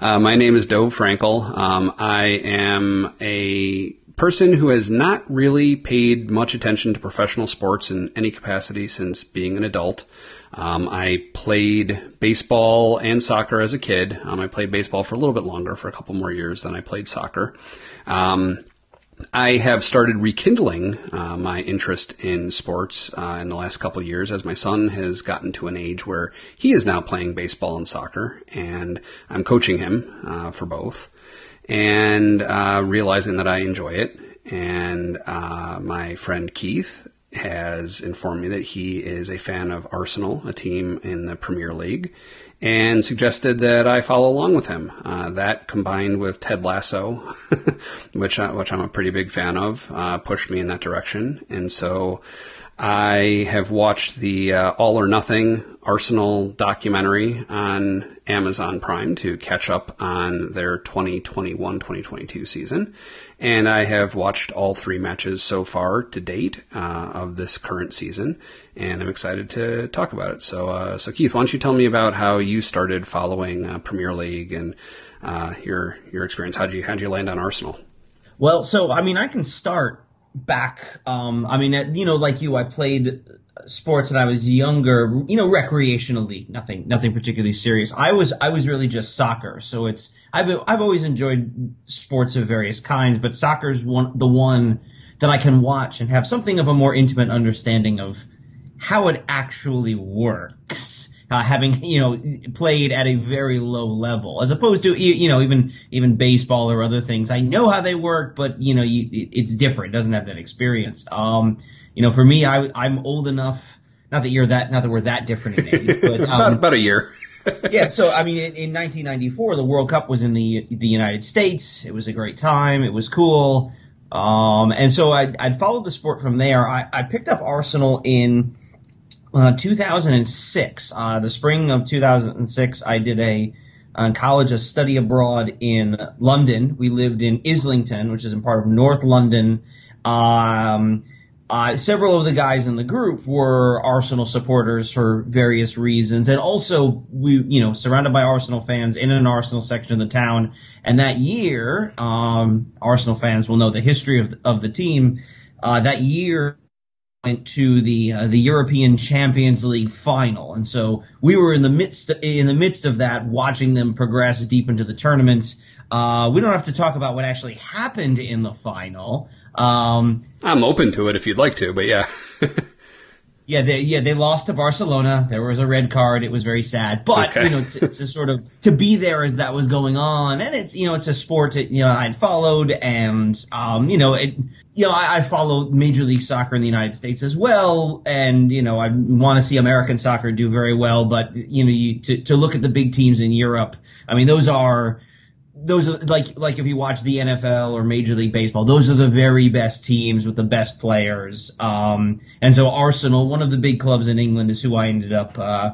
Uh, my name is Dov Frankel. Um, I am a person who has not really paid much attention to professional sports in any capacity since being an adult. Um, I played baseball and soccer as a kid. Um, I played baseball for a little bit longer, for a couple more years than I played soccer. Um, I have started rekindling uh, my interest in sports uh, in the last couple years as my son has gotten to an age where he is now playing baseball and soccer, and I'm coaching him uh, for both, and uh, realizing that I enjoy it. And uh, my friend Keith has informed me that he is a fan of Arsenal, a team in the Premier League, and suggested that I follow along with him. Uh, that combined with Ted Lasso, which I, which I'm a pretty big fan of, uh, pushed me in that direction. And so I have watched the uh, All or Nothing Arsenal documentary on Amazon Prime to catch up on their 2021-2022 season. And I have watched all three matches so far to date uh, of this current season, and I'm excited to talk about it. So, uh, so Keith, why don't you tell me about how you started following uh, Premier League and uh, your your experience? How'd you how'd you land on Arsenal? Well, so I mean, I can start back. Um, I mean, you know, like you, I played sports when I was younger, you know, recreationally, nothing, nothing particularly serious. I was, I was really just soccer. So it's, I've, I've always enjoyed sports of various kinds, but soccer's one, the one that I can watch and have something of a more intimate understanding of how it actually works. Uh, having you know played at a very low level, as opposed to you know even even baseball or other things. I know how they work, but you know you, it's different. It doesn't have that experience. Um, you know, for me, I, I'm old enough. Not that you're that, not that we're that different in age, but um, about, about a year. yeah, so I mean, in, in 1994, the World Cup was in the the United States. It was a great time. It was cool. Um, and so I, I'd followed the sport from there. I, I picked up Arsenal in uh, 2006. Uh, the spring of 2006, I did a, a college a study abroad in London. We lived in Islington, which is in part of North London. Um, uh, several of the guys in the group were Arsenal supporters for various reasons, and also we, you know, surrounded by Arsenal fans in an Arsenal section of the town. And that year, um, Arsenal fans will know the history of of the team. Uh, that year went to the uh, the European Champions League final, and so we were in the midst in the midst of that, watching them progress deep into the tournament. Uh, we don't have to talk about what actually happened in the final. Um, I'm open to it if you'd like to, but yeah. yeah, they yeah they lost to Barcelona. There was a red card. It was very sad, but Okay. you know, it's, it's a sort of to be there as that was going on, and it's you know it's a sport that you know I'd followed, and um you know it you know I, I follow Major League Soccer in the United States as well, and you know I want to see American soccer do very well, but you know you to to look at the big teams in Europe, I mean those are those are like like if you watch the NFL or Major League Baseball, those are the very best teams with the best players. Um, and so Arsenal, one of the big clubs in England, is who I ended up uh,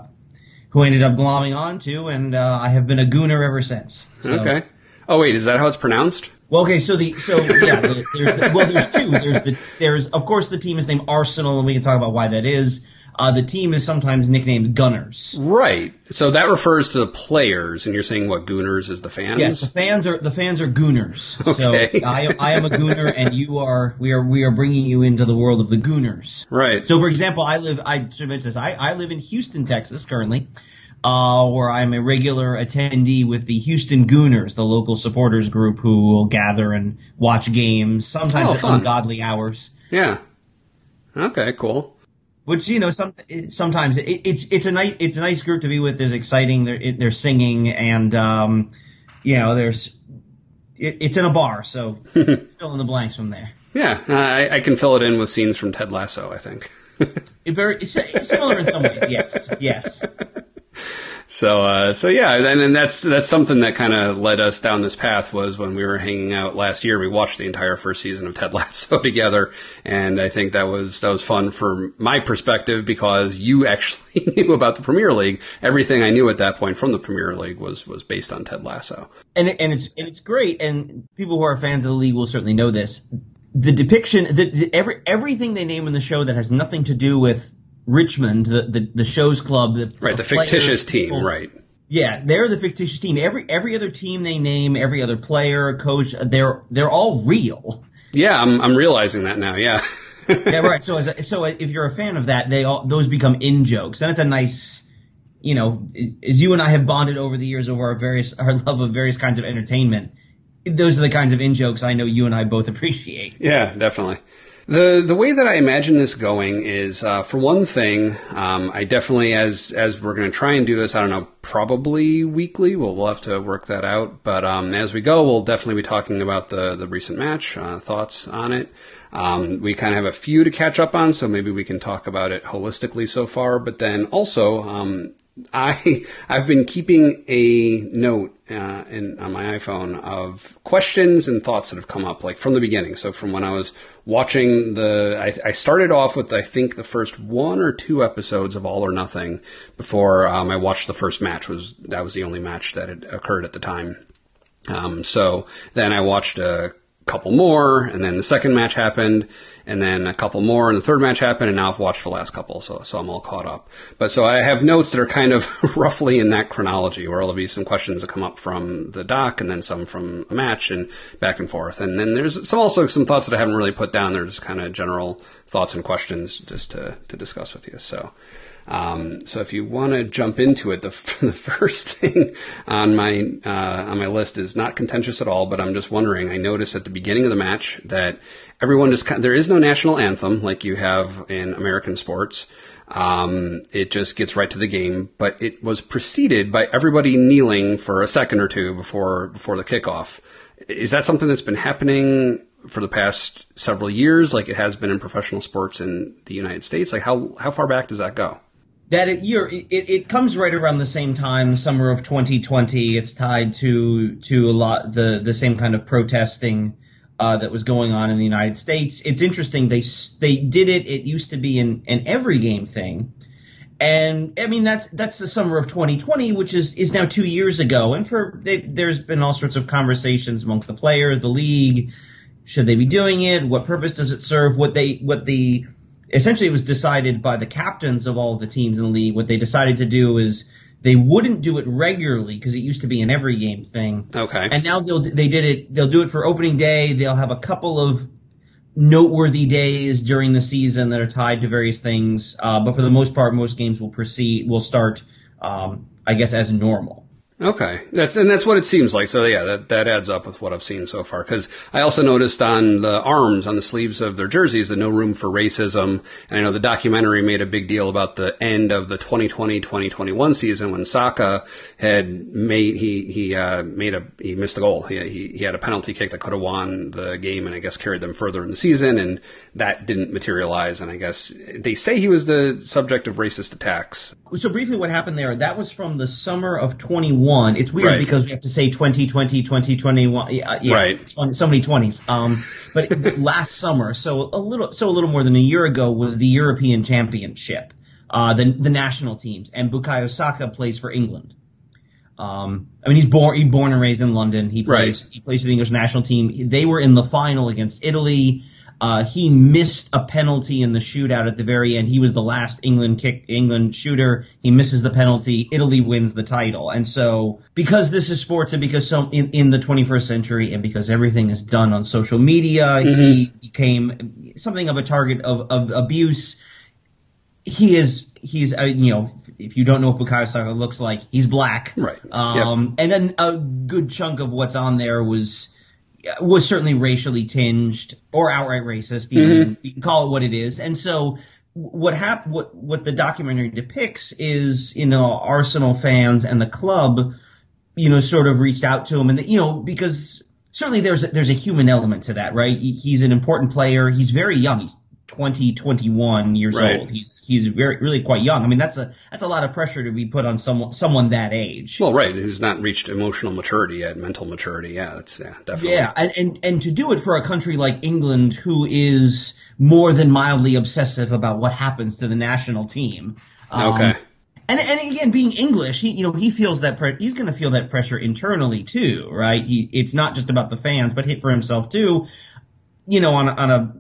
who I ended up glomming onto, and uh, I have been a gooner ever since. So- okay. Oh wait, is that how it's pronounced? Well, okay, so the so yeah, the, there's the, well, there's two. There's the there's of course the team is named Arsenal, and we can talk about why that is. Uh, the team is sometimes nicknamed Gunners. Right. So that refers to the players, and you're saying what Gooners is the fans? Yes, the fans are the fans are gooners. Okay. So I I am a gooner, and you are we are we are bringing you into the world of the gooners. Right. So, for example, I live I should mention this. I I live in Houston, Texas, currently, uh, where I'm a regular attendee with the Houston Gooners, the local supporters group who will gather and watch games, sometimes Oh, at fun. ungodly hours. yeah. Okay. Cool. Which you know, some sometimes it, it's it's a nice it's a nice group to be with. There's exciting. They're they're singing and um, you know, there's it, it's in a bar, so fill in the blanks from there. Yeah, I, I can fill it in with scenes from Ted Lasso. I think. It very similar in some ways. Yes, yes. So, uh, so yeah, and, and that's that's something that kind of led us down this path was when we were hanging out last year. We watched the entire first season of Ted Lasso together, and I think that was that was fun from my perspective because you actually knew about the Premier League. Everything I knew at that point from the Premier League was was based on Ted Lasso. and and it's and it's great. And people who are fans of the league will certainly know this. The depiction, the, every everything they name in the show that has nothing to do with Richmond, the the, the show's club, the Right, the fictitious team, people- right? Yeah, they're the fictitious team. Every every other team they name, every other player, coach, they're they're all real. Yeah, I'm I'm realizing that now. Yeah. yeah, right. So as so if you're a fan of that, they all those become in jokes, and it's a nice, you know, as you and I have bonded over the years over our various our love of various kinds of entertainment. Those are the kinds of in jokes I know you and I both appreciate. Yeah, definitely. The the way that I imagine this going is, uh, for one thing, um, I definitely as as we're going to try and do this, I don't know, probably weekly. Well, we'll have to work that out. But um, as we go, we'll definitely be talking about the the recent match, uh, thoughts on it. Um, we kind of have a few to catch up on, so maybe we can talk about it holistically so far. But then also, um, I I've been keeping a note uh, in on my iPhone of questions and thoughts that have come up like from the beginning. So from when I was watching the, I, I started off with I think the first one or two episodes of All or Nothing before um, I watched the first match. Was that was the only match that had occurred at the time. Um, so then I watched a couple more, and then the second match happened, and then a couple more, and the third match happened, and now I've watched the last couple, so so I'm all caught up. But so I have notes that are kind of roughly in that chronology, where there'll be some questions that come up from the doc, and then some from a match, and back and forth. And then there's some also some thoughts that I haven't really put down. There's kind of general thoughts and questions just to to discuss with you. So. Um, so if you want to jump into it, the, the first thing on my uh, on my list is not contentious at all, but I'm just wondering. I noticed at the beginning of the match that everyone just there is no national anthem like you have in American sports. Um, it just gets right to the game, but it was preceded by everybody kneeling for a second or two before before the kickoff. Is that something that's been happening for the past several years, like it has been in professional sports in the United States? Like how how far back does that go? That it, it comes right around the same time, summer of 2020. It's tied to to a lot the the same kind of protesting uh, that was going on in the United States. It's interesting they they did it. It used to be an an every game thing, and I mean that's that's the summer of 2020, which is is now two years ago. And for they, there's been all sorts of conversations amongst the players, the league. Should they be doing it? What purpose does it serve? What they what the essentially it was decided by the captains of all the teams in the league. What they decided to do is they wouldn't do it regularly because it used to be an every game thing. Okay. And now they'll they did it. They'll do it for opening day. They'll have a couple of noteworthy days during the season that are tied to various things. Uh, but for the most part, most games will proceed. Will start, um, I guess, as normal. Okay, that's and that's what it seems like. So yeah, that that adds up with what I've seen so far. Because I also noticed on the arms, on the sleeves of their jerseys, the no room for racism. And I know the documentary made a big deal about the end of the 2020-2021 season when Saka had made he he uh, made a he missed a goal. He, he he had a penalty kick that could have won the game, and I guess carried them further in the season, and that didn't materialize. And I guess they say he was the subject of racist attacks. So briefly, what happened there? That was from the summer of 21 21. It's weird Right. because we have to say 2020, 2021. Yeah, yeah, Right. So many 20s. Um, but last summer, so a little, so a little more than a year ago was the European Championship, uh, the, the national teams, and Bukayo Saka plays for England. Um, I mean, he's born, he's born and raised in London. He plays, Right. he plays for the English national team. They were in the final against Italy. Uh, he missed a penalty in the shootout at the very end. He was the last England kick, England shooter. He misses the penalty. Italy wins the title. And so, because this is sports and because so in, in the 21st century and because everything is done on social media, he became something of a target of, of abuse. He is, he's, uh, you know, if you don't know what Bukayo Saka looks like, he's black. Right. Um, and then a good chunk of what's on there was, was certainly racially tinged or outright racist. You, know, mm-hmm. you can call it what it is. And so what hap- what what the documentary depicts is you know Arsenal fans and the club you know sort of reached out to him and you know because certainly there's a, there's a human element to that right he's an important player he's very young he's 20 21 years Right. old he's he's very really quite young I mean that's a that's a lot of pressure to be put on someone someone that age Well, right, who's not reached emotional maturity yet, mental maturity. Yeah, that's yeah, definitely. Yeah, and, and and to do it for a country like England, who is more than mildly obsessive about what happens to the national team. Um, Okay. And and again, being English, he you know he feels that pre- he's going to feel that pressure internally too, right? He, it's not just about the fans, but hit for himself too. You know, on a, on a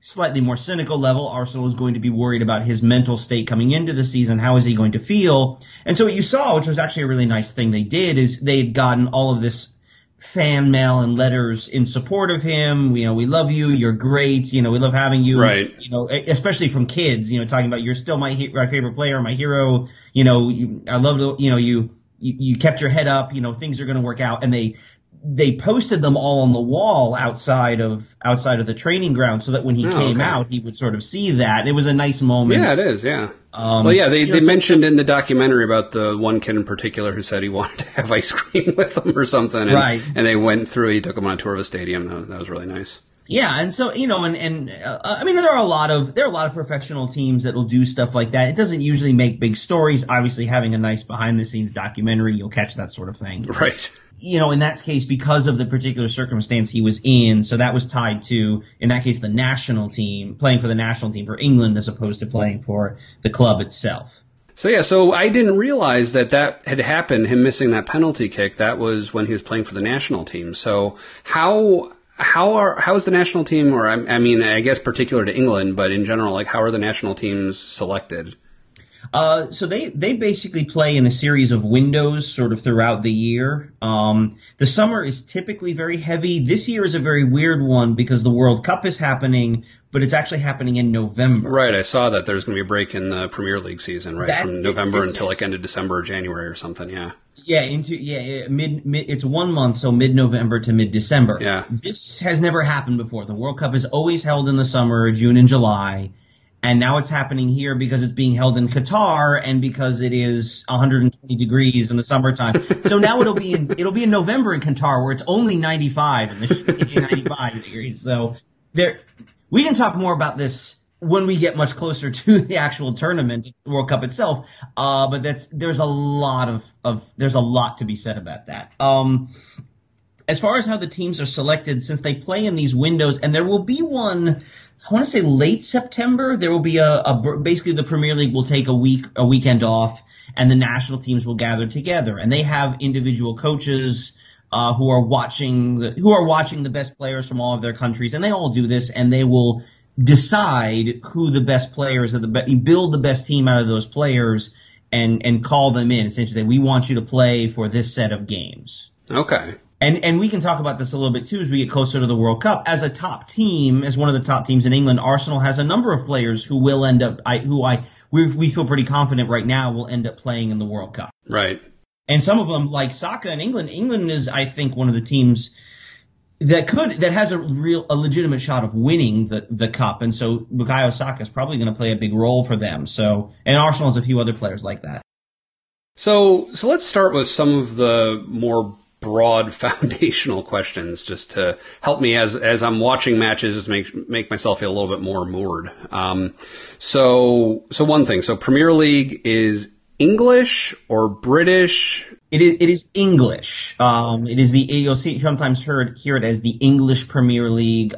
slightly more cynical level, Arsenal is going to be worried about his mental state coming into the season. How is he going to feel? And so what you saw, which was actually a really nice thing they did, is they had gotten all of this fan mail and letters in support of him. You know, we love you. You're great. You know, we love having you. Right. You know, especially from kids. You know, talking about you're still my my favorite player, my hero. You know, you, I love the. You know, you, you you kept your head up. You know, things are going to work out. And they they posted them all on the wall outside of outside of the training ground so that when he Oh, came okay. out he would sort of see that. It was a nice moment. Yeah, it is. Yeah. Um, well, yeah, they, they mentioned in the documentary about the one kid in particular who said he wanted to have ice cream with him or something. And, Right. And they went through, he took him on a tour of the stadium. That, that was really nice. Yeah, and so you know, and and uh, I mean, there are a lot of there are a lot of professional teams that will do stuff like that. It doesn't usually make big stories. Obviously, having a nice behind the scenes documentary, you'll catch that sort of thing. Right. You know, in that case, because of the particular circumstance he was in, so that was tied to, in that case, the national team playing for the national team for England as opposed to playing for the club itself. So yeah, so I didn't realize that that had happened. Him missing that penalty kick. That was when he was playing for the national team. So how how are how is the national team, or I, I mean, I guess particular to England, but in general, like how are the national teams selected? Uh, so they, they basically play in a series of windows sort of throughout the year. Um, the summer is typically very heavy. This year is a very weird one because the World Cup is happening, but it's actually happening in November. Right, I saw that there's going to be a break in the Premier League season, right, That- from November until like end of December or January or something. Yeah. Yeah, into yeah, yeah, mid mid. It's one month, so mid November to mid December. Yeah. This has never happened before. The World Cup is always held in the summer, June and July, and now it's happening here because it's being held in Qatar and because it is 120 degrees in the summertime. so now it'll be in it'll be in November in Qatar where it's only 95 in the 95 degrees. So there, we can talk more about this when we get much closer to the actual tournament, the World Cup itself. Uh, but that's there's a lot of of there's a lot to be said about that. Um, as far as how the teams are selected, since they play in these windows, and there will be one. I want to say late September. There will be a, a basically the Premier League will take a week a weekend off, and the national teams will gather together, and they have individual coaches uh, who are watching the, who are watching the best players from all of their countries, and they all do this, and they will decide who the best players are, the be- build the best team out of those players, and and call them in. Essentially, we want you to play for this set of games. Okay. And and we can talk about this a little bit too as we get closer to the World Cup. As a top team, as one of the top teams in England, Arsenal has a number of players who will end up, I, who I we we feel pretty confident right now will end up playing in the World Cup. Right. And some of them, like Saka in England, England is I think one of the teams that could that has a real a legitimate shot of winning the the cup. And so Bukayo Saka is probably going to play a big role for them. So and Arsenal has a few other players like that. So, so let's start with some of the more broad foundational questions, just to help me as as I'm watching matches, just make make myself feel a little bit more moored. Um, so, so one thing, so Premier League is English or British? It is, it is English. Um, it is the you'll see sometimes heard hear it as the English Premier League.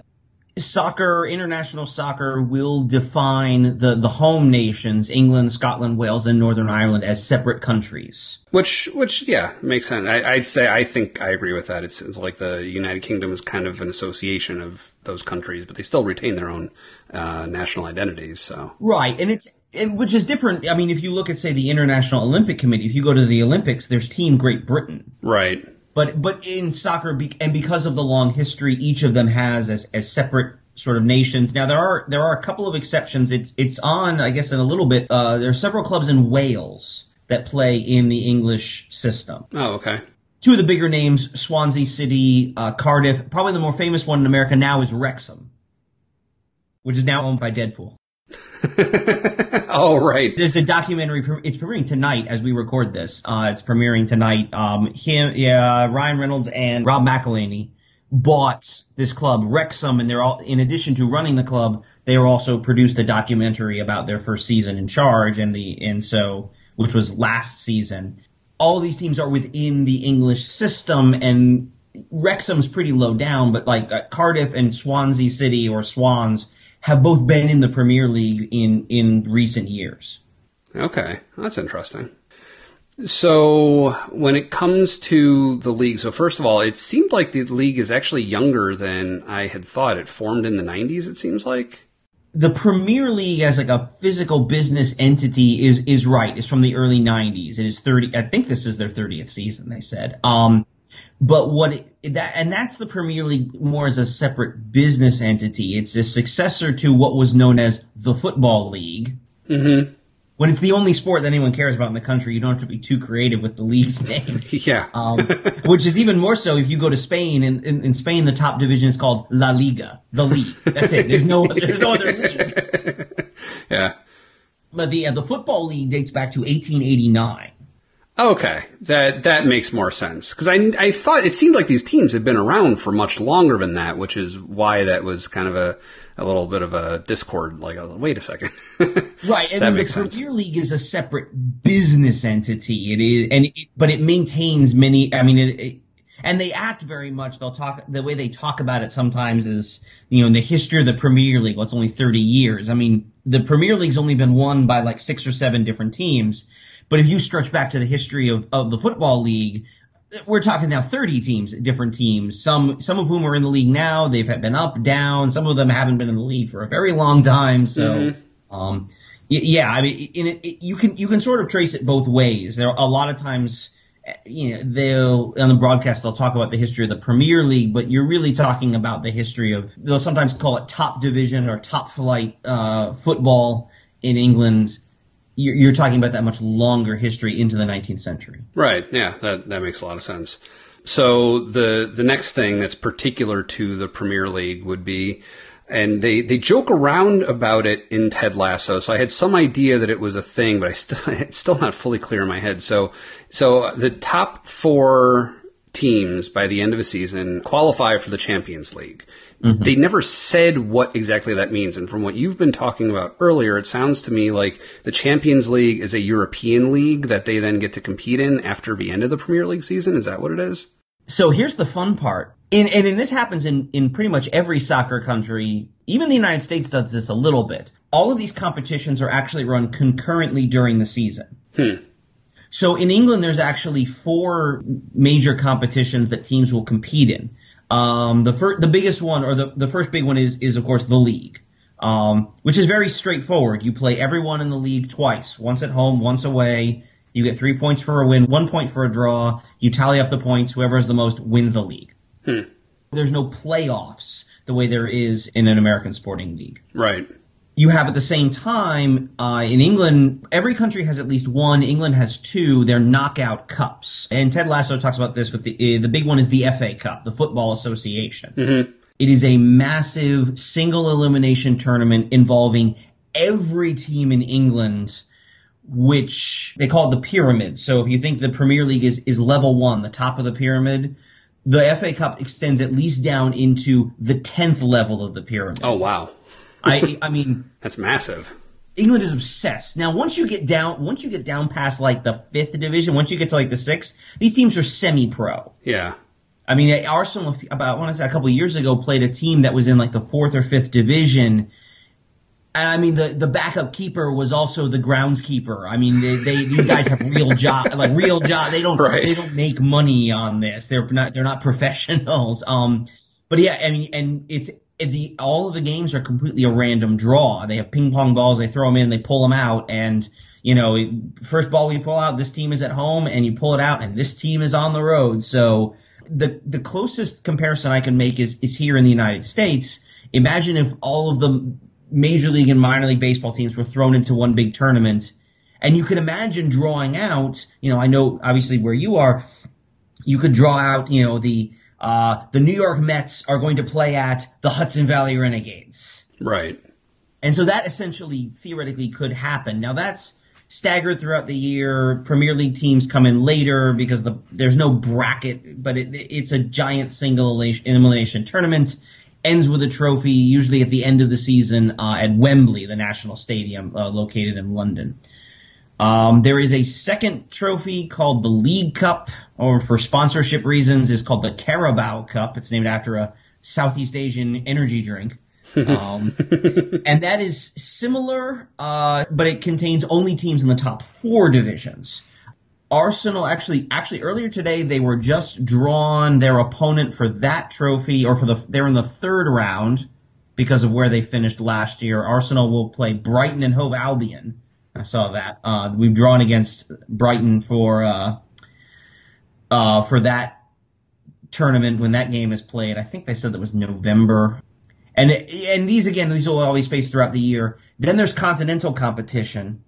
Soccer, international soccer, will define the the home nations, England, Scotland, Wales, and Northern Ireland, as separate countries. Which, which, yeah, makes sense. I, I'd say I think I agree with that. It's, it's like the United Kingdom is kind of an association of those countries, but they still retain their own uh, national identities. So, Right, and it's and which is different. I mean, if you look at say the International Olympic Committee, if you go to the Olympics, there's Team Great Britain. right, But but in soccer, be- and because of the long history, each of them has as, as separate sort of nations. Now there are there are a couple of exceptions. It's it's on I guess in a little bit. Uh, there are several clubs in Wales that play in the English system. oh, okay. Two of the bigger names: Swansea City, uh, Cardiff. Probably the more famous one in America now is Wrexham, which is now owned by Deadpool. oh, right. There's a documentary. It's premiering tonight as we record this. Uh, it's premiering tonight. Um, him, yeah, Ryan Reynolds and Rob McElhenney bought this club, Wrexham, and they're all. In addition to running the club, they are also produced a documentary about their first season in charge, and the and so which was last season. All these teams are within the English system, and Wrexham's pretty low down, but like uh, Cardiff and Swansea City or Swans have both been in the Premier League in in recent years. Okay, that's interesting. So, when it comes to the league, so first of all, it seemed like the league is actually younger than I had thought. It formed in the 90s, it seems like. the Premier League as like a physical business entity is is right. It's from the early '90s. It is 30. I think this is their 30th season. They said. Um, but what it, that and that's the Premier League more as a separate business entity. It's a successor to what was known as the Football League. Mm-hmm. When it's the only sport that anyone cares about in the country, you don't have to be too creative with the league's name. yeah. Um, which is even more so if you go to Spain. In, in, in, Spain, the top division is called La Liga, the league. That's it. There's no there's no other league. yeah. But the uh, the football league dates back to 1889. Okay, that that makes more sense because I I thought it seemed like these teams had been around for much longer than that, which is why that was kind of a a little bit of a discord. Like, oh, wait a second, right? And that makes the Premier sense. League is a separate business entity. It is, and it, but it maintains many. I mean, it, it, and they act very much. They'll talk the way they talk about it sometimes is you know in the history of the Premier League. Well, it's only thirty years. I mean, the Premier League's only been won by like six or seven different teams but if you stretch back to the history of, of the football league, we're talking now 30 teams, different teams, some, some of whom are in the league now. They've been up, down. Some of them haven't been in the league for a very long time. So, mm-hmm. um, yeah, I mean, in it, it, you can, you can sort of trace it both ways. There are a lot of times, you know, they'll, on the broadcast, they'll talk about the history of the Premier League, but you're really talking about the history of, they'll sometimes call it top division or top flight, uh, football in England you're, talking about that much longer history into the 19th century. Right. Yeah, that that makes a lot of sense. So the the next thing that's particular to the Premier League would be and they, they joke around about it in Ted Lasso. So I had some idea that it was a thing, but I still it's still not fully clear in my head. So so the top four teams by the end of a season qualify for the Champions League. Mm-hmm. They never said what exactly that means. And from what you've been talking about earlier, it sounds to me like the Champions League is a European league that they then get to compete in after the end of the Premier League season. Is that what it is? So here's the fun part. In, and, and this happens in, in pretty much every soccer country. Even the United States does this a little bit. All of these competitions are actually run concurrently during the season. Hmm. So in England, there's actually four major competitions that teams will compete in. Um, the first, the biggest one, or the, the first big one is, is of course the league, um, which is very straightforward. You play everyone in the league twice, once at home, once away. You get three points for a win, one point for a draw. You tally up the points. Whoever has the most wins the league. Hmm. There's no playoffs the way there is in an American sporting league. Right you have at the same time uh, in England, every country has at least one. England has two. They're knockout cups, and Ted Lasso talks about this. With the uh, the big one is the FA Cup, the Football Association. Mm-hmm. It is a massive single elimination tournament involving every team in England, which they call it the pyramid. So if you think the Premier League is is level one, the top of the pyramid. The FA Cup extends at least down into the tenth level of the pyramid. Oh wow! I I mean that's massive. England is obsessed. Now, once you get down, once you get down past like the fifth division, once you get to like the sixth, these teams are semi-pro. Yeah. I mean, Arsenal about I want to say a couple of years ago played a team that was in like the fourth or fifth division, and I mean the the backup keeper was also the groundskeeper. I mean, they, they these guys have real job, like real job. They don't right. they don't make money on this. They're not they're not professionals. Um, but yeah, I mean, and it's the all of the games are completely a random draw. They have ping pong balls. They throw them in. They pull them out, and you know, first ball we pull out, this team is at home, and you pull it out, and this team is on the road. So the the closest comparison I can make is is here in the United States. Imagine if all of the major league and minor league baseball teams were thrown into one big tournament, and you could imagine drawing out. You know, I know obviously where you are, you could draw out. You know the uh, the New York Mets are going to play at the Hudson Valley Renegades. Right. And so that essentially theoretically could happen. Now that's staggered throughout the year. Premier League teams come in later because the, there's no bracket, but it, it's a giant single elimination tournament. Ends with a trophy, usually at the end of the season uh, at Wembley, the national stadium uh, located in London. Um, there is a second trophy called the League Cup, or for sponsorship reasons, is called the Carabao Cup. It's named after a Southeast Asian energy drink. Um, and that is similar, uh, but it contains only teams in the top four divisions. Arsenal actually, actually earlier today they were just drawn their opponent for that trophy, or for the they're in the third round. because of where they finished last year. Arsenal will play Brighton and Hove Albion. I saw that. Uh, we've drawn against Brighton for uh, uh, for that tournament when that game is played. I think they said that was November. And and these again, these will always face throughout the year. Then there's continental competition,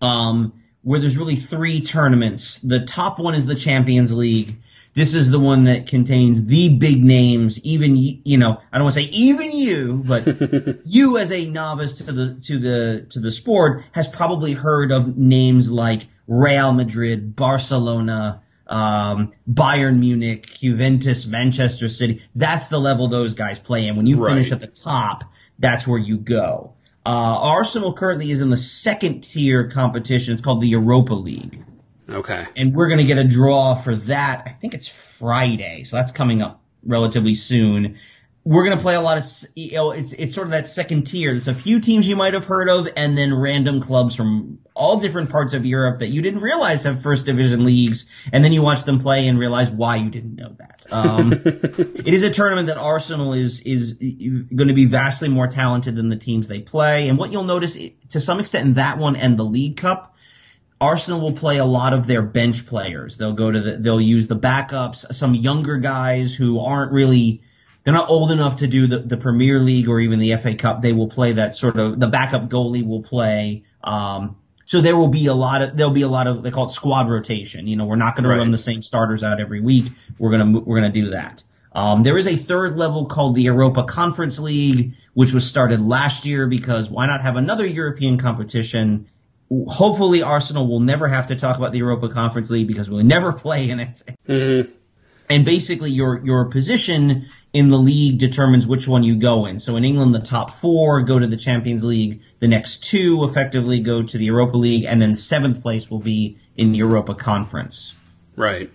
um, where there's really three tournaments. The top one is the Champions League. This is the one that contains the big names. Even you know, I don't want to say even you, but you as a novice to the to the to the sport has probably heard of names like Real Madrid, Barcelona, um, Bayern Munich, Juventus, Manchester City. That's the level those guys play in. When you Right. finish at the top, that's where you go. Uh, Arsenal currently is in the second tier competition. It's called the Europa League Okay. and we're going to get a draw for that. I think it's Friday, so that's coming up relatively soon. We're going to play a lot of, you know, it's it's sort of that second tier. There's a few teams you might have heard of, and then random clubs from all different parts of Europe that you didn't realize have first division leagues, and then you watch them play and realize why you didn't know that. Um, it is a tournament that Arsenal is is going to be vastly more talented than the teams they play, and what you'll notice to some extent in that one and the League Cup. Arsenal will play a lot of their bench players. They'll go to the, they'll use the backups, some younger guys who aren't really, they're not old enough to do the, the Premier League or even the FA Cup. They will play that sort of, the backup goalie will play, um, so there will be a lot of, there'll be a lot of, they call it squad rotation. You know, we're not going Right. to run the same starters out every week. We're going to, we're to do that. Um, there is a third level called the Europa Conference League, which was started last year because why not have another European competition? Hopefully Arsenal will never have to talk about the Europa Conference League because we'll never play in it. Mm-hmm. And basically your your position in the league determines which one you go in. So in England the top 4 go to the Champions League, the next 2 effectively go to the Europa League and then 7th place will be in the Europa Conference. Right.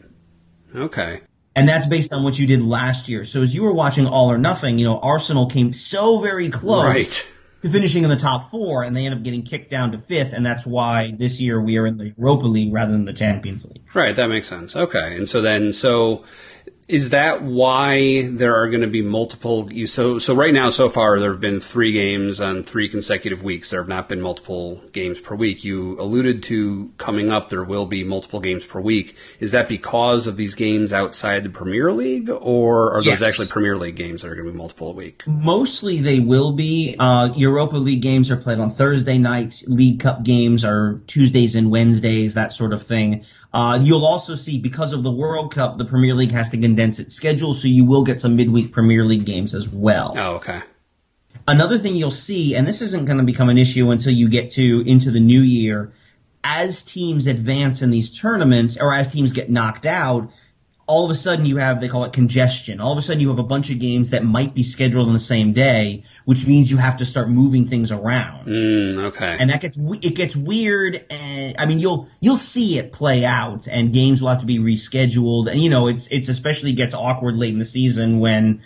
Okay. And that's based on what you did last year. So as you were watching All or Nothing, you know, Arsenal came so very close Right. Finishing in the top four, and they end up getting kicked down to fifth, and that's why this year we are in the Europa League rather than the Champions League. Right, that makes sense. Okay. And so then so is that why there are going to be multiple so so right now so far there have been 3 games on 3 consecutive weeks. There have not been multiple games per week. You alluded to coming up there will be multiple games per week. Is that because of these games outside the Premier League or are Yes. those actually Premier League games that are going to be multiple a week? Mostly they will be. Uh, Europa League games are played on Thursday nights. League Cup games are Tuesdays and Wednesdays, that sort of thing. Uh, you'll also see because of the World Cup, the Premier League has to condense its schedule, so you will get some midweek Premier League games as well. Oh, okay. Another thing you'll see, and this isn't going to become an issue until you get to into the new year, as teams advance in these tournaments or as teams get knocked out, all of a sudden you have they call it congestion. All of a sudden you have a bunch of games that might be scheduled on the same day, which means you have to start moving things around. Mm, okay. And that gets it gets weird, and I mean you'll you'll see it play out, and games will have to be rescheduled, and you know it's it's especially gets awkward late in the season when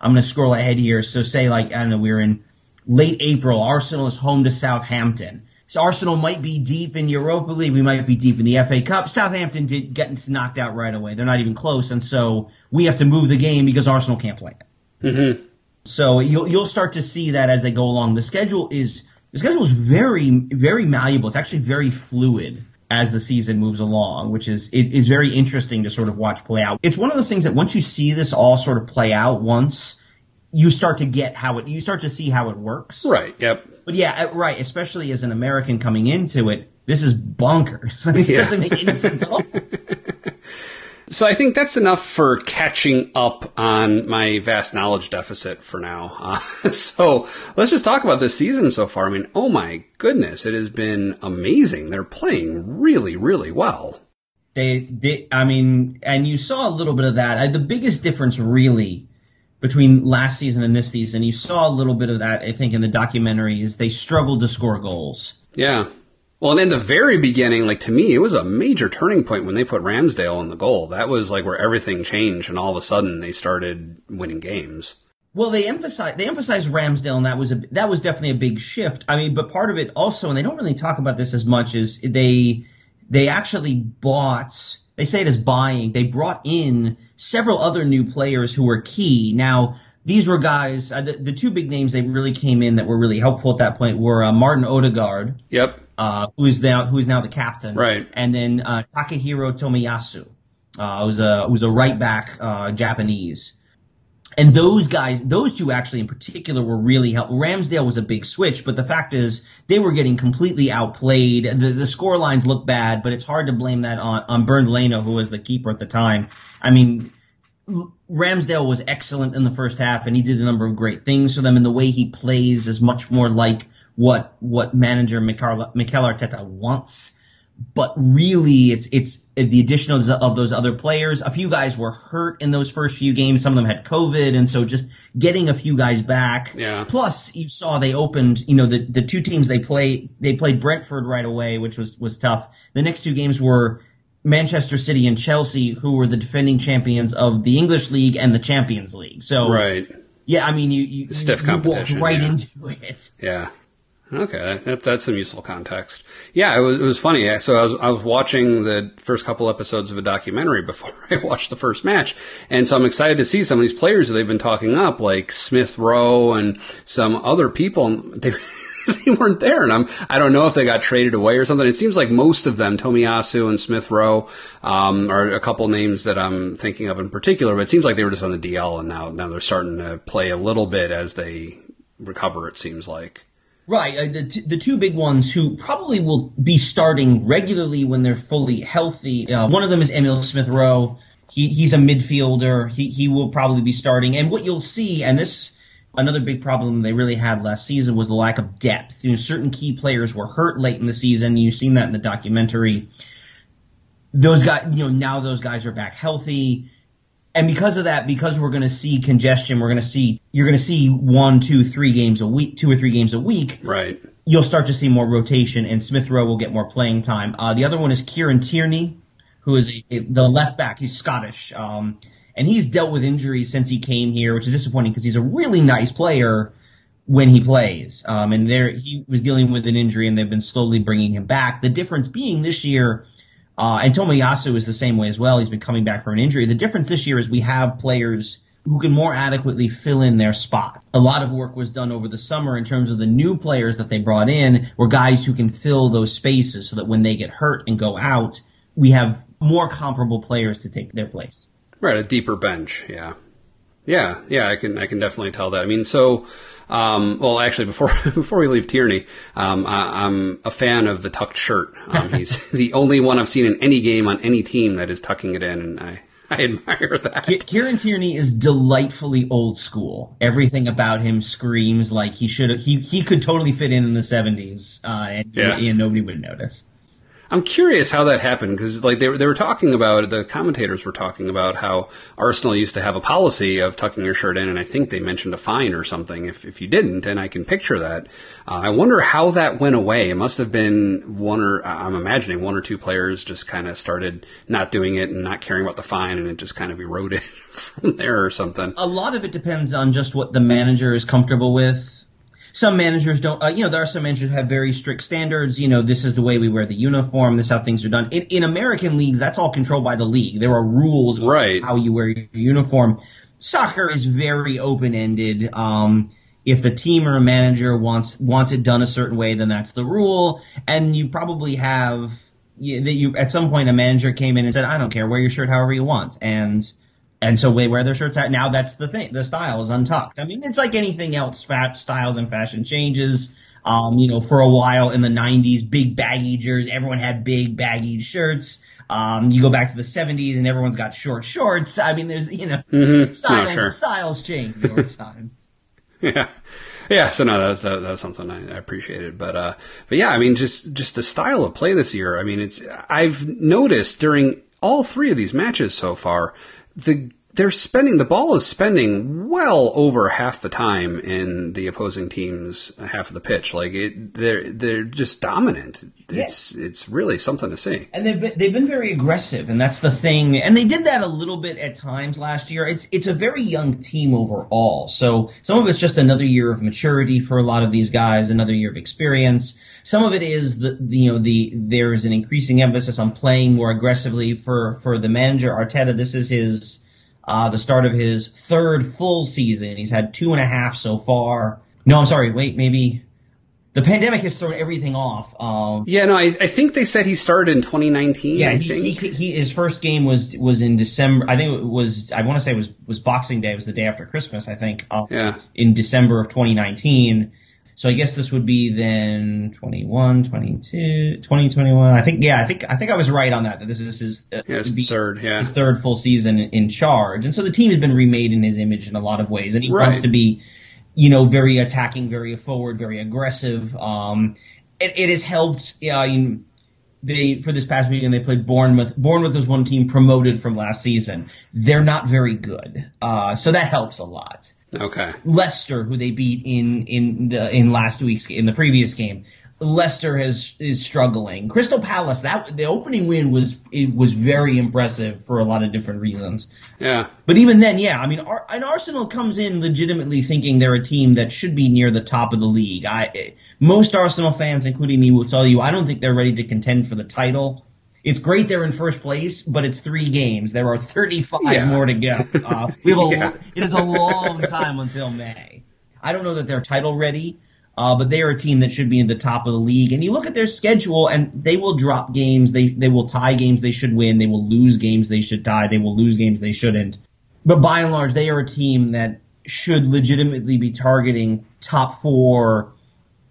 I'm going to scroll ahead here. So say like I don't know we're in late April, Arsenal is home to Southampton. So Arsenal might be deep in Europa League, we might be deep in the FA Cup. Southampton did getting knocked out right away; they're not even close, and so we have to move the game because Arsenal can't play it. mm-hmm. So you'll you'll start to see that as they go along. The schedule is the schedule is very very malleable. It's actually very fluid as the season moves along, which is it is very interesting to sort of watch play out. It's one of those things that once you see this all sort of play out once, you start to get how it you start to see how it works. Right. Yep. But yeah, uh, right. Especially as an American coming into it, this is bonkers. it Yeah. doesn't make any sense at all. So I think that's enough for catching up on my vast knowledge deficit for now. Uh, so let's just talk about this season so far. I mean, oh my goodness, it has been amazing. They're playing really, really well. They, they, I mean, and you saw a little bit of that. Uh, The biggest difference, really, between last season and this season, you saw a little bit of that. I think in the documentary is they struggled to score goals. Yeah. Well, and in the very beginning, like to me, it was a major turning point when they put Ramsdale in the goal. That was like where everything changed, and all of a sudden they started winning games. Well, they emphasize they emphasized Ramsdale, and that was a that was definitely a big shift. I mean, but part of it also, and they don't really talk about this as much, is they they actually bought. They say it as buying. They brought in several other new players who were key. Now, these were guys. Uh, the, the, two big names they really came in that were really helpful at that point were uh, Martin Odegaard. Yep. Uh, who is now who is now the captain. Right. And then uh, Takehiro Tomiyasu, uh, who's a who's a right back uh, Japanese. And those guys, those two actually in particular were really helpful. Ramsdale was a big switch, but the fact is they were getting completely outplayed. The, the score lines look bad, but it's hard to blame that on, on Bernd Leno, who was the keeper at the time. I mean, Ramsdale was excellent in the first half and he did a number of great things for them and the way he plays is much more like what, what manager Mikel Arteta wants but really it's it's uh, the addition of, of those other players. A few guys were hurt in those first few games. Some of them had COVID, and so just getting a few guys back. Yeah. Plus, you saw they opened. You know, the the two teams they play they played Brentford right away, which was was tough. The next two games were Manchester City and Chelsea, who were the defending champions of the English League and the Champions League. So right. Yeah, I mean, you, you stiff competition, right yeah. into it. Yeah. Okay, that, that's some useful context. Yeah, it was, it was funny. So I was, I was watching the first couple episodes of a documentary before I watched the first match. And so I'm excited to see some of these players that they've been talking up, like Smith Rowe and some other people. They, they weren't there. And I'm, I don't know if they got traded away or something. It seems like most of them, Tomiyasu and Smith Rowe, um, are a couple names that I'm thinking of in particular, but it seems like they were just on the DL and now, now they're starting to play a little bit as they recover, it seems like. Right. Uh, the, t- the two big ones who probably will be starting regularly when they're fully healthy. Uh, one of them is Emil Smith Rowe. He, he's a midfielder. He, he will probably be starting. And what you'll see, and this, another big problem they really had last season was the lack of depth. You know, certain key players were hurt late in the season. You've seen that in the documentary. Those guys, you know, now those guys are back healthy and because of that, because we're going to see congestion, we're going to see you're going to see one, two, three games a week, two or three games a week. Right. You'll start to see more rotation, and Smith Rowe will get more playing time. Uh, the other one is Kieran Tierney, who is a, a, the left back. He's Scottish, um, and he's dealt with injuries since he came here, which is disappointing because he's a really nice player when he plays. Um, and there he was dealing with an injury, and they've been slowly bringing him back. The difference being this year uh, and Tomiyasu is the same way as well. He's been coming back from an injury. The difference this year is we have players who can more adequately fill in their spot. A lot of work was done over the summer in terms of the new players that they brought in were guys who can fill those spaces so that when they get hurt and go out, we have more comparable players to take their place. Right, a deeper bench, yeah. Yeah, yeah, I can I can definitely tell that. I mean, so um, well, actually, before before we leave Tierney, um, I, am a fan of the tucked shirt. Um, he's the only one I've seen in any game on any team that is tucking it in, and I I admire that. Kieran Tierney is delightfully old school. Everything about him screams like he should he he could totally fit in in the 70s, uh, and, yeah. and nobody would notice. I'm curious how that happened because like they were, they were talking about the commentators were talking about how Arsenal used to have a policy of tucking your shirt in, and I think they mentioned a fine or something if if you didn't, and I can picture that. Uh, I wonder how that went away. It must have been one or I'm imagining one or two players just kind of started not doing it and not caring about the fine, and it just kind of eroded from there or something. A lot of it depends on just what the manager is comfortable with some managers don't, uh, you know, there are some managers who have very strict standards. You know, this is the way we wear the uniform. This is how things are done. In, in American leagues, that's all controlled by the league. There are rules right. how you wear your uniform. Soccer is very open ended. Um, if the team or a manager wants wants it done a certain way, then that's the rule. And you probably have that you at some point a manager came in and said, "I don't care, wear your shirt however you want," and and so they wear their shirts out. Now that's the thing. The style is untucked. I mean, it's like anything else. Fat styles and fashion changes. Um, you know, for a while in the '90s, big baggy jerseys. Everyone had big baggy shirts. Um, you go back to the '70s, and everyone's got short shorts. I mean, there's you know, mm-hmm. styles oh, sure. styles change over time. yeah. Yeah, so no, that was, that, that was something I, I, appreciated, but uh, but yeah, I mean, just just the style of play this year. I mean, it's I've noticed during all three of these matches so far, the they're spending the ball is spending well over half the time in the opposing team's half of the pitch. Like it, they're they're just dominant. It's it's really something to see. And they've been, they've been very aggressive, and that's the thing. And they did that a little bit at times last year. It's it's a very young team overall, so some of it's just another year of maturity for a lot of these guys, another year of experience. Some of it is the you know the there is an increasing emphasis on playing more aggressively for for the manager Arteta. This is his uh, the start of his third full season. He's had two and a half so far. No, I'm sorry. Wait, maybe the pandemic has thrown everything off. Um, yeah, no, I, I, think they said he started in 2019. Yeah, he, he, he, his first game was was in December. I think it was. I want to say it was was Boxing Day. It was the day after Christmas. I think. Uh, yeah. In December of 2019. So I guess this would be then 21, 22, 2021. I think, yeah, I think, I think I was right on that, that this is his, uh, yeah, his third, yeah. His third full season in charge. And so the team has been remade in his image in a lot of ways. And he right. wants to be, you know, very attacking, very forward, very aggressive. Um, it, it has helped. Uh, you, they for this past weekend they played Bournemouth. Bournemouth was one team promoted from last season. They're not very good, uh, so that helps a lot. Okay. Leicester, who they beat in in the in last week's in the previous game, Leicester has is struggling. Crystal Palace, that the opening win was it was very impressive for a lot of different reasons. Yeah. But even then, yeah, I mean, Ar- an Arsenal comes in legitimately thinking they're a team that should be near the top of the league. I most Arsenal fans, including me, will tell you I don't think they're ready to contend for the title. It's great they're in first place, but it's three games. There are 35 yeah. more to go. Uh, we have a, yeah. It is a long time until May. I don't know that they're title ready. Uh, but they are a team that should be in the top of the league. And you look at their schedule, and they will drop games. They they will tie games they should win. They will lose games they should tie. They will lose games they shouldn't. But by and large, they are a team that should legitimately be targeting top four.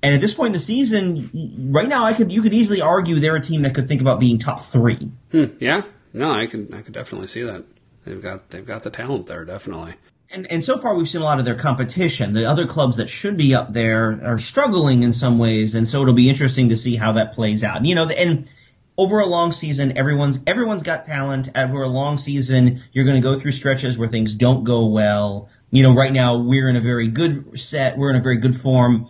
And at this point in the season, right now, I could you could easily argue they're a team that could think about being top three. Hmm, yeah, no, I could I could definitely see that. They've got they've got the talent there, definitely and, and so far we've seen a lot of their competition. The other clubs that should be up there are struggling in some ways, and so it'll be interesting to see how that plays out. You know, and over a long season, everyone's everyone's got talent. Over a long season, you're going to go through stretches where things don't go well. You know, right now we're in a very good set. We're in a very good form.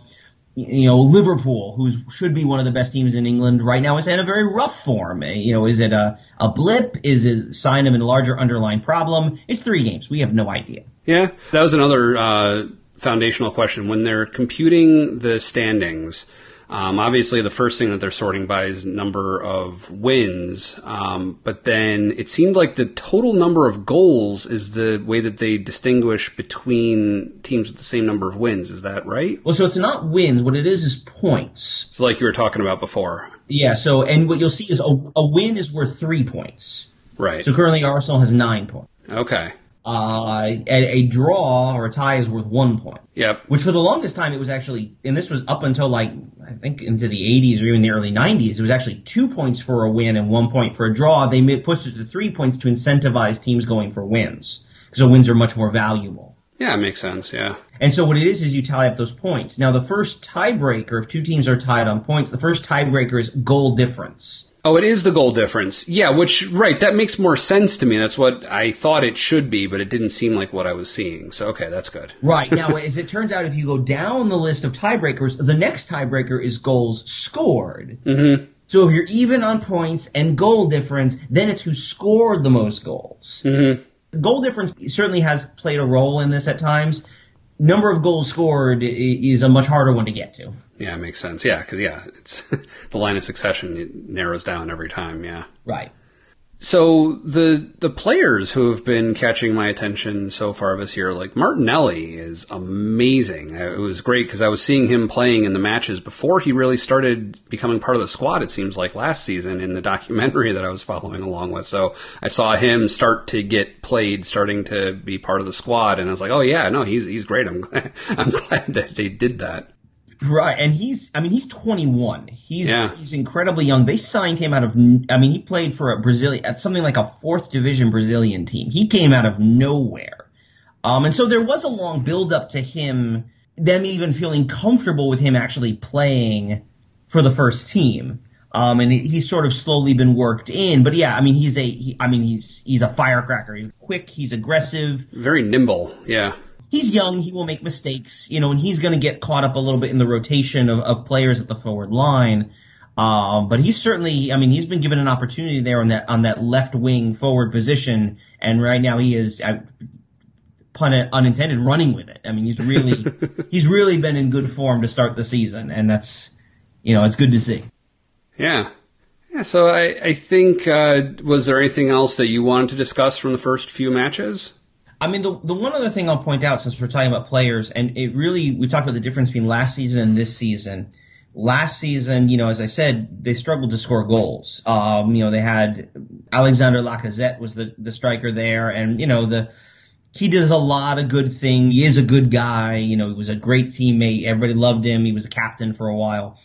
You know, Liverpool, who should be one of the best teams in England right now, is in a very rough form. Eh, you know, is it a, a blip? Is it a sign of a larger underlying problem? It's three games. We have no idea. Yeah, that was another uh, foundational question. When they're computing the standings, um, obviously the first thing that they're sorting by is number of wins, um, but then it seemed like the total number of goals is the way that they distinguish between teams with the same number of wins. Is that right? Well, so it's not wins. What it is is points. So like you were talking about before. Yeah. So and what you'll see is a, a win is worth three points. Right. So currently Arsenal has nine points. Okay uh, a, a, draw or a tie is worth one point. Yep. Which for the longest time it was actually, and this was up until like I think into the 80s or even the early 90s, it was actually two points for a win and one point for a draw. They pushed it to three points to incentivize teams going for wins because the wins are much more valuable. Yeah, it makes sense. Yeah. And so what it is is you tally up those points. Now the first tiebreaker, if two teams are tied on points, the first tiebreaker is goal difference. Oh, it is the goal difference. Yeah, which, right, that makes more sense to me. That's what I thought it should be, but it didn't seem like what I was seeing. So, okay, that's good. Right. Now, as it turns out, if you go down the list of tiebreakers, the next tiebreaker is goals scored. Mm-hmm. So if you're even on points and goal difference, then it's who scored the most goals. Mm-hmm. Goal difference certainly has played a role in this at times. Number of goals scored is a much harder one to get to. Yeah, it makes sense. Yeah, because yeah, it's the line of succession it narrows down every time. Yeah, right. So the the players who have been catching my attention so far this year, like Martinelli, is amazing. Uh, it was great because I was seeing him playing in the matches before he really started becoming part of the squad. It seems like last season in the documentary that I was following along with. So I saw him start to get played, starting to be part of the squad, and I was like, oh yeah, no, he's he's great. I'm I'm glad that they did that. Right, and he's I mean he's 21. He's yeah. he's incredibly young. They signed him out of I mean he played for a Brazilian at something like a fourth division Brazilian team. He came out of nowhere. Um and so there was a long build up to him them even feeling comfortable with him actually playing for the first team. Um, and he's sort of slowly been worked in, but yeah, I mean, he's a, he, I mean, he's, he's a firecracker. He's quick. He's aggressive. Very nimble. Yeah he's young. He will make mistakes, you know, and he's going to get caught up a little bit in the rotation of, of players at the forward line. Um, but he's certainly, I mean, he's been given an opportunity there on that on that left wing forward position, and right now he is, uh, pun unintended, running with it. I mean, he's really he's really been in good form to start the season, and that's you know it's good to see. Yeah. Yeah, so I, I think, uh, was there anything else that you wanted to discuss from the first few matches? I mean, the the one other thing I'll point out since we're talking about players, and it really we talked about the difference between last season and this season. Last season, you know, as I said, they struggled to score goals. Um, you know, they had Alexander Lacazette was the the striker there, and you know the he does a lot of good things. He is a good guy. You know, he was a great teammate. Everybody loved him. He was a captain for a while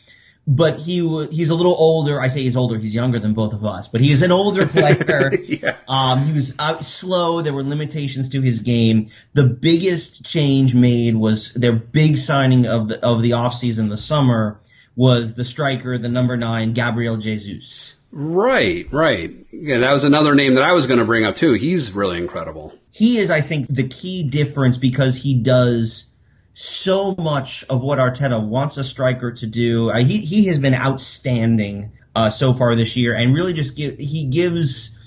but he he's a little older. I say he's older. He's younger than both of us, but he's an older player. yeah. Um, he was slow. There were limitations to his game. The biggest change made was their big signing of the of the offseason, the summer, was the striker, the number nine, Gabriel Jesus. Right, right. Yeah, that was another name that I was going to bring up too. He's really incredible. He is, I think, the key difference because he does so much of what Arteta wants a striker to do. Uh, he he has been outstanding uh, so far this year, and really just give he gives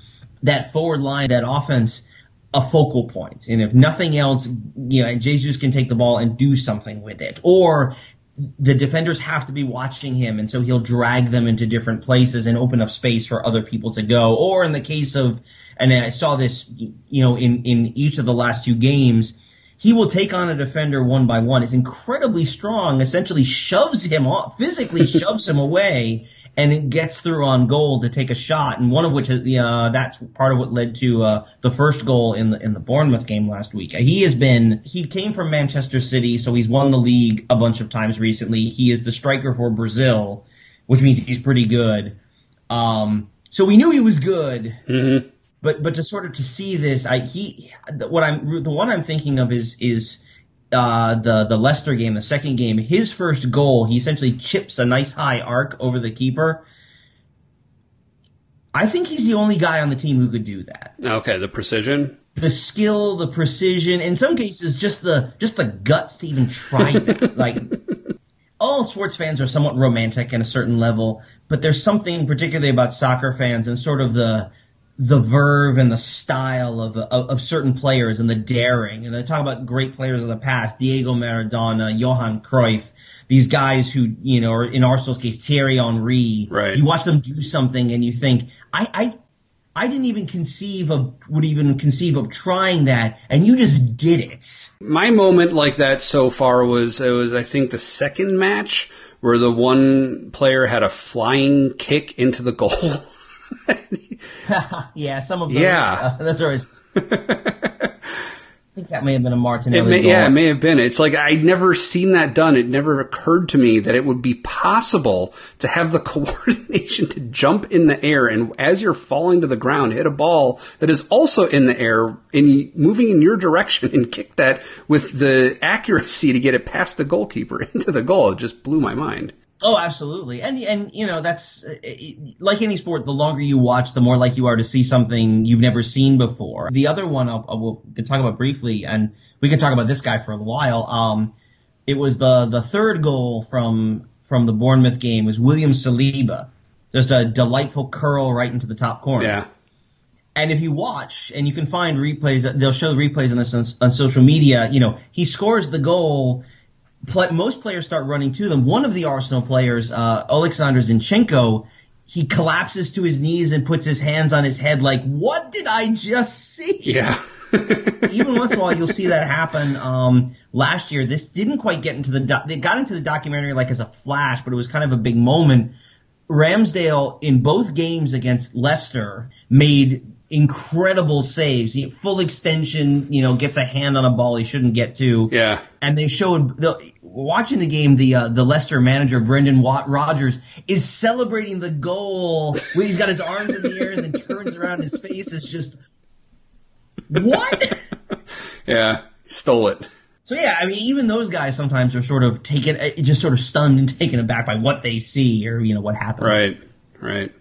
that forward line, that offense, a focal point. And if nothing else, you know, Jesus can take the ball and do something with it, or the defenders have to be watching him, and so he'll drag them into different places and open up space for other people to go. Or in the case of, and I saw this, you know, in in each of the last two games he will take on a defender one by one. Is incredibly strong, essentially shoves him off, physically shoves him away, and it gets through on goal to take a shot. And one of which, uh, that's part of what led to uh, the first goal in the in the Bournemouth game last week. He has been he came from Manchester City, so he's won the league a bunch of times recently. He is the striker for Brazil, which means he's pretty good. Um, so we knew he was good. Mm-hmm but but to sort of to see this, I he what I'm the one I'm thinking of is is uh, the the Leicester game, the second game. His first goal, he essentially chips a nice high arc over the keeper. I think he's the only guy on the team who could do that. Okay, the precision, the skill, the precision. In some cases, just the just the guts to even try that. like all sports fans are somewhat romantic in a certain level, but there's something particularly about soccer fans and sort of the the verve and the style of, of, of certain players and the daring. And I talk about great players of the past: Diego Maradona, Johan Cruyff. These guys who, you know, or in Arsenal's case, Thierry Henry. Right. You watch them do something and you think, I, I, I didn't even conceive of, would even conceive of trying that, and you just did it. My moment like that so far was, it was, I think, the second match where the one player had a flying kick into the goal. yeah, some of those. Yeah, uh, those are always. I think that may have been a Martinelli. It may, yeah, it may have been. It's like I'd never seen that done. It never occurred to me that it would be possible to have the coordination to jump in the air and as you're falling to the ground, hit a ball that is also in the air in moving in your direction and kick that with the accuracy to get it past the goalkeeper into the goal. It just blew my mind. Oh, absolutely, and and you know that's like any sport. The longer you watch, the more like you are to see something you've never seen before. The other one I'll, I'll we'll talk about briefly, and we can talk about this guy for a while. Um, it was the the third goal from from the Bournemouth game was William Saliba, just a delightful curl right into the top corner. Yeah. And if you watch, and you can find replays, they'll show the replays on this on, on social media. You know, he scores the goal play, most players start running to them. One of the Arsenal players, uh, Alexander Zinchenko, he collapses to his knees and puts his hands on his head like, what did I just see? Yeah. Even once in a while, you'll see that happen. Um, last year, this didn't quite get into the, they got into the documentary like as a flash, but it was kind of a big moment. Ramsdale in both games against Leicester made incredible saves. He, full extension, you know, gets a hand on a ball he shouldn't get to. Yeah. And they showed the watching the game. The uh, the Leicester manager Brendan Watt Rodgers is celebrating the goal where he's got his arms in the air and then turns around. His face is just what? yeah, stole it. So yeah, I mean, even those guys sometimes are sort of taken, uh, just sort of stunned and taken aback by what they see or you know what happens. Right. Right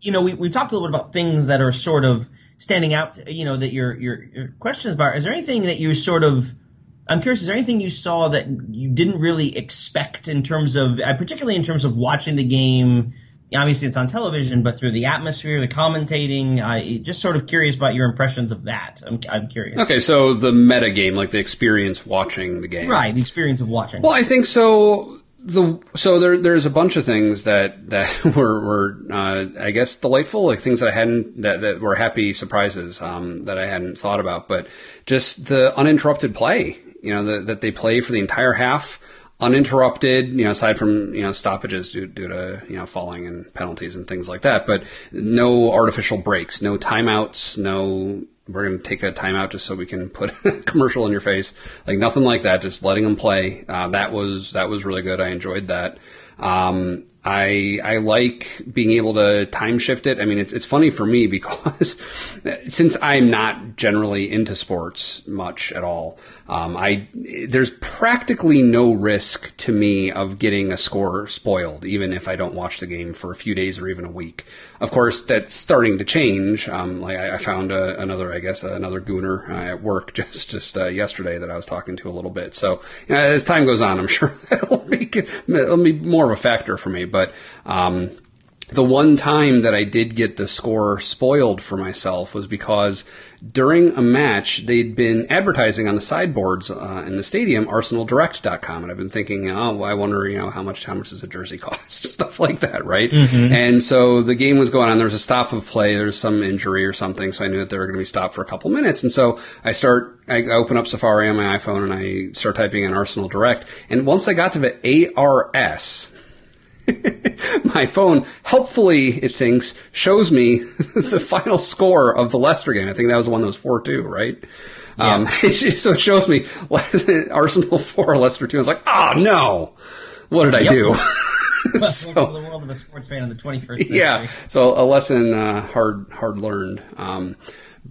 you know, we, we talked a little bit about things that are sort of standing out, you know, that your, your, your questions about. Is there anything that you sort of, I'm curious, is there anything you saw that you didn't really expect in terms of, uh, particularly in terms of watching the game? Obviously, it's on television, but through the atmosphere, the commentating, I just sort of curious about your impressions of that. I'm, I'm curious. Okay, so the meta game, like the experience watching the game. Right, the experience of watching. Well, I think so the so there there's a bunch of things that that were were uh, I guess delightful, like things that I hadn't that that were happy surprises um, that I hadn't thought about, but just the uninterrupted play, you know, the, that they play for the entire half uninterrupted, you know, aside from, you know, stoppages due, due to, you know, falling and penalties and things like that, but no artificial breaks, no timeouts, no, we're going to take a timeout just so we can put a commercial in your face. Like nothing like that, just letting them play. Uh, that was, that was really good. I enjoyed that. Um, I I like being able to time shift it. I mean, it's it's funny for me because since I'm not generally into sports much at all, um, I there's practically no risk to me of getting a score spoiled, even if I don't watch the game for a few days or even a week. Of course, that's starting to change. Um, like I, I found a, another, I guess, another gooner uh, at work just just uh, yesterday that I was talking to a little bit. So you know, as time goes on, I'm sure that'll make it, it'll be more of a factor for me. But um, the one time that I did get the score spoiled for myself was because during a match they'd been advertising on the sideboards uh, in the stadium arsenaldirect.com and I've been thinking oh I wonder you know how much how much does a jersey cost? Stuff like that right? Mm-hmm. and so the game was going on. There was a stop of play. There's some injury or something so I knew that they were going to be stopped for a couple minutes. And so I start I open up Safari on my iPhone and I start typing in Arsenal Direct. And once I got to the ARS my phone, helpfully, it thinks, shows me the final score of the Leicester game. I think that was the one that was 4 2, right? Yeah. Um, so it shows me Arsenal 4, Leicester 2. I was like, oh no! What did I yep. do? so, the world of a sports fan in the 21st century. Yeah, so a lesson uh, hard hard learned. Um,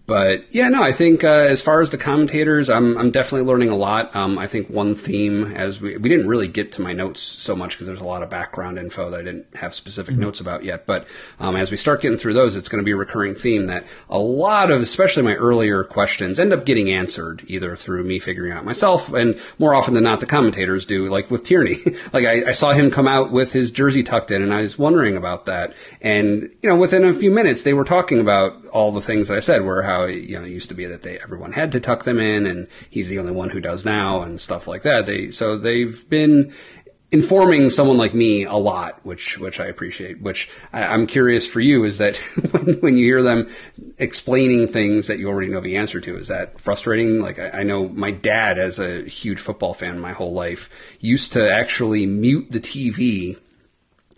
but yeah, no, I think uh, as far as the commentators, I'm I'm definitely learning a lot. Um, I think one theme, as we we didn't really get to my notes so much because there's a lot of background info that I didn't have specific mm-hmm. notes about yet. But um, as we start getting through those, it's going to be a recurring theme that a lot of, especially my earlier questions, end up getting answered either through me figuring out myself, and more often than not, the commentators do. Like with Tierney, like I, I saw him come out with his jersey tucked in, and I was wondering about that. And you know, within a few minutes, they were talking about all the things I said, where how you know it used to be that they everyone had to tuck them in, and he's the only one who does now, and stuff like that. They so they've been informing someone like me a lot, which which I appreciate. Which I, am curious for you is that when, when, you hear them explaining things that you already know the answer to, is that frustrating? Like I, I, know my dad, as a huge football fan my whole life, used to actually mute the TV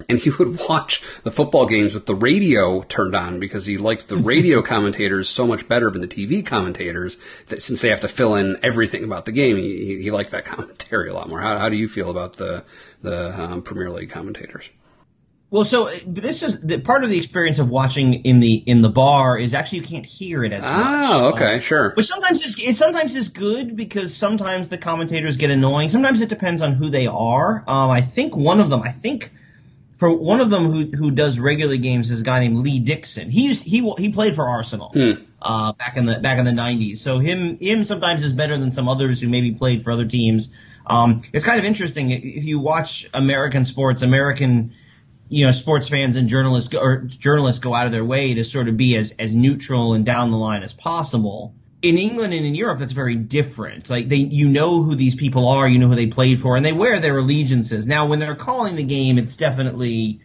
and he would watch the football games with the radio turned on because he liked the radio commentators so much better than the TV commentators that since they have to fill in everything about the game, he, he liked that commentary a lot more. How, how do you feel about the, the um, Premier League commentators? Well, so this is the, part of the experience of watching in the in the bar is actually you can't hear it as oh, much. Oh, okay, um, sure. Which sometimes is it sometimes is good because sometimes the commentators get annoying. Sometimes it depends on who they are. Um, I think one of them, I think for one of them who who does regular games is a guy named Lee Dixon. He used he he played for Arsenal mm. uh, back in the back in the '90s. So him him sometimes is better than some others who maybe played for other teams. Um, it's kind of interesting if you watch American sports, American you know sports fans and journalists go, or journalists go out of their way to sort of be as as neutral and down the line as possible in England and in Europe, that's very different. Like they, you know who these people are, you know who they played for, and they wear their allegiances. Now, when they're calling the game, it's definitely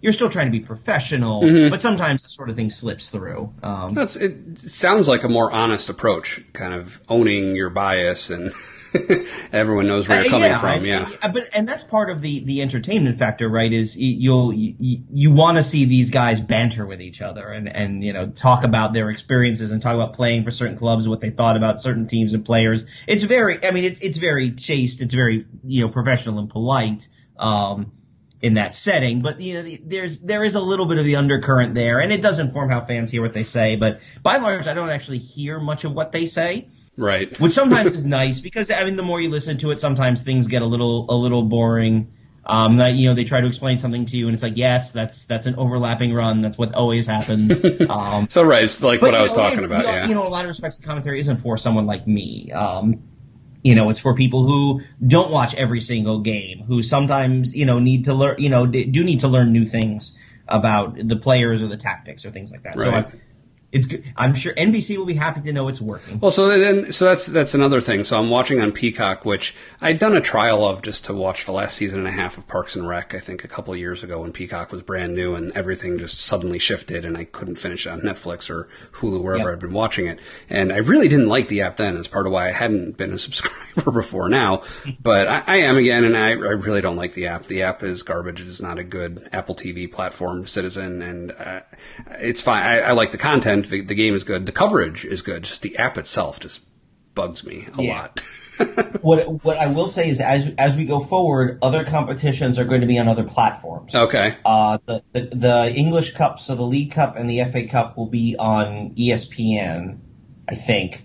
you're still trying to be professional, mm-hmm. but sometimes this sort of thing slips through. Um, That's, it sounds like a more honest approach, kind of owning your bias and Everyone knows where you're uh, coming uh, yeah, from. yeah, I, but and that's part of the the entertainment factor, right? Is you'll you, you want to see these guys banter with each other and and you know talk about their experiences and talk about playing for certain clubs, what they thought about certain teams and players. It's very, I mean, it's it's very chaste, it's very you know professional and polite. Um, in that setting, but you know, there's there is a little bit of the undercurrent there, and it does inform how fans hear what they say. But by and large, I don't actually hear much of what they say. Right. Which sometimes is nice because I mean the more you listen to it, sometimes things get a little a little boring. Um, that, you know, they try to explain something to you, and it's like, yes, that's that's an overlapping run. That's what always happens. Um, so right, it's like what I was know, talking about. You know, yeah. you know, a lot of respects, the commentary isn't for someone like me. Um, you know, it's for people who don't watch every single game, who sometimes you know need to learn, you know, do need to learn new things about the players or the tactics or things like that. Right. So I, it's good. I'm sure NBC will be happy to know it's working. Well, so then, so that's that's another thing. So I'm watching on Peacock, which I'd done a trial of just to watch the last season and a half of Parks and Rec. I think a couple of years ago when Peacock was brand new and everything just suddenly shifted, and I couldn't finish it on Netflix or Hulu wherever Yep. I'd been watching it. And I really didn't like the app then. As part of why I hadn't been a subscriber before now, but I, I am again, and I, I really don't like the app. The app is garbage. It is not a good Apple TV platform citizen, and uh, it's fine. I, I like the content. The, the game is good. The coverage is good. Just the app itself just bugs me a Yeah. lot. What what I will say is, as as we go forward, other competitions are going to be on other platforms. okay. Uh, the, the the English Cup, so the League Cup and the FA Cup will be on ESPN, I think,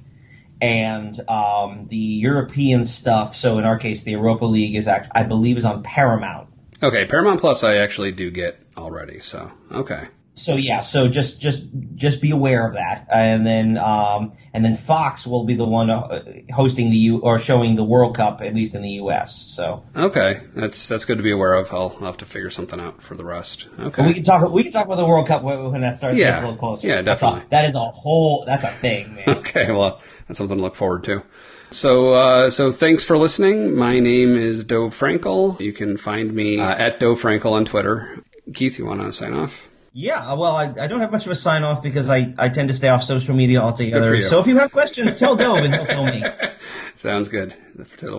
and um, the European stuff. So in our case, the Europa League is act, I believe is on Paramount. Okay. Paramount Plus, I actually do get already. So okay. So yeah, so just just just be aware of that, and then um, and then Fox will be the one uh, hosting the U or showing the World Cup at least in the U.S. So Okay. That's that's good to be aware of. I'll, I'll have to figure something out for the rest. Okay. We can talk. We can talk about the World Cup when when that starts. Yeah. a little closer. Yeah, That's a- definitely. that is a whole. That's a thing, man. Okay, well, that's something to look forward to. So, uh, so thanks for listening. My name is Dov Frankel. You can find me uh, at Dov Frankel on Twitter. Keith, you want to sign off? Yeah, well, I, I don't have much of a sign off because I, I tend to stay off social media altogether. you. So if you have questions, tell Dov and he'll tell me. Sounds good.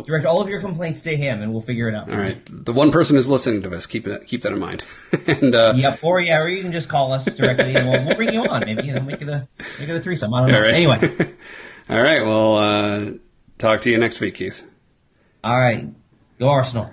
Direct all of your complaints to him and we'll figure it out. All right. The one person who's listening to this, keep that keep that in mind. and uh, Yep. Or yeah, or you can just call us directly and we'll, we'll bring you on. Maybe you know make it a make it a threesome. I don't know. all right. Anyway, all right. Well, uh, talk to you next week, Keith. all right. Go Arsenal.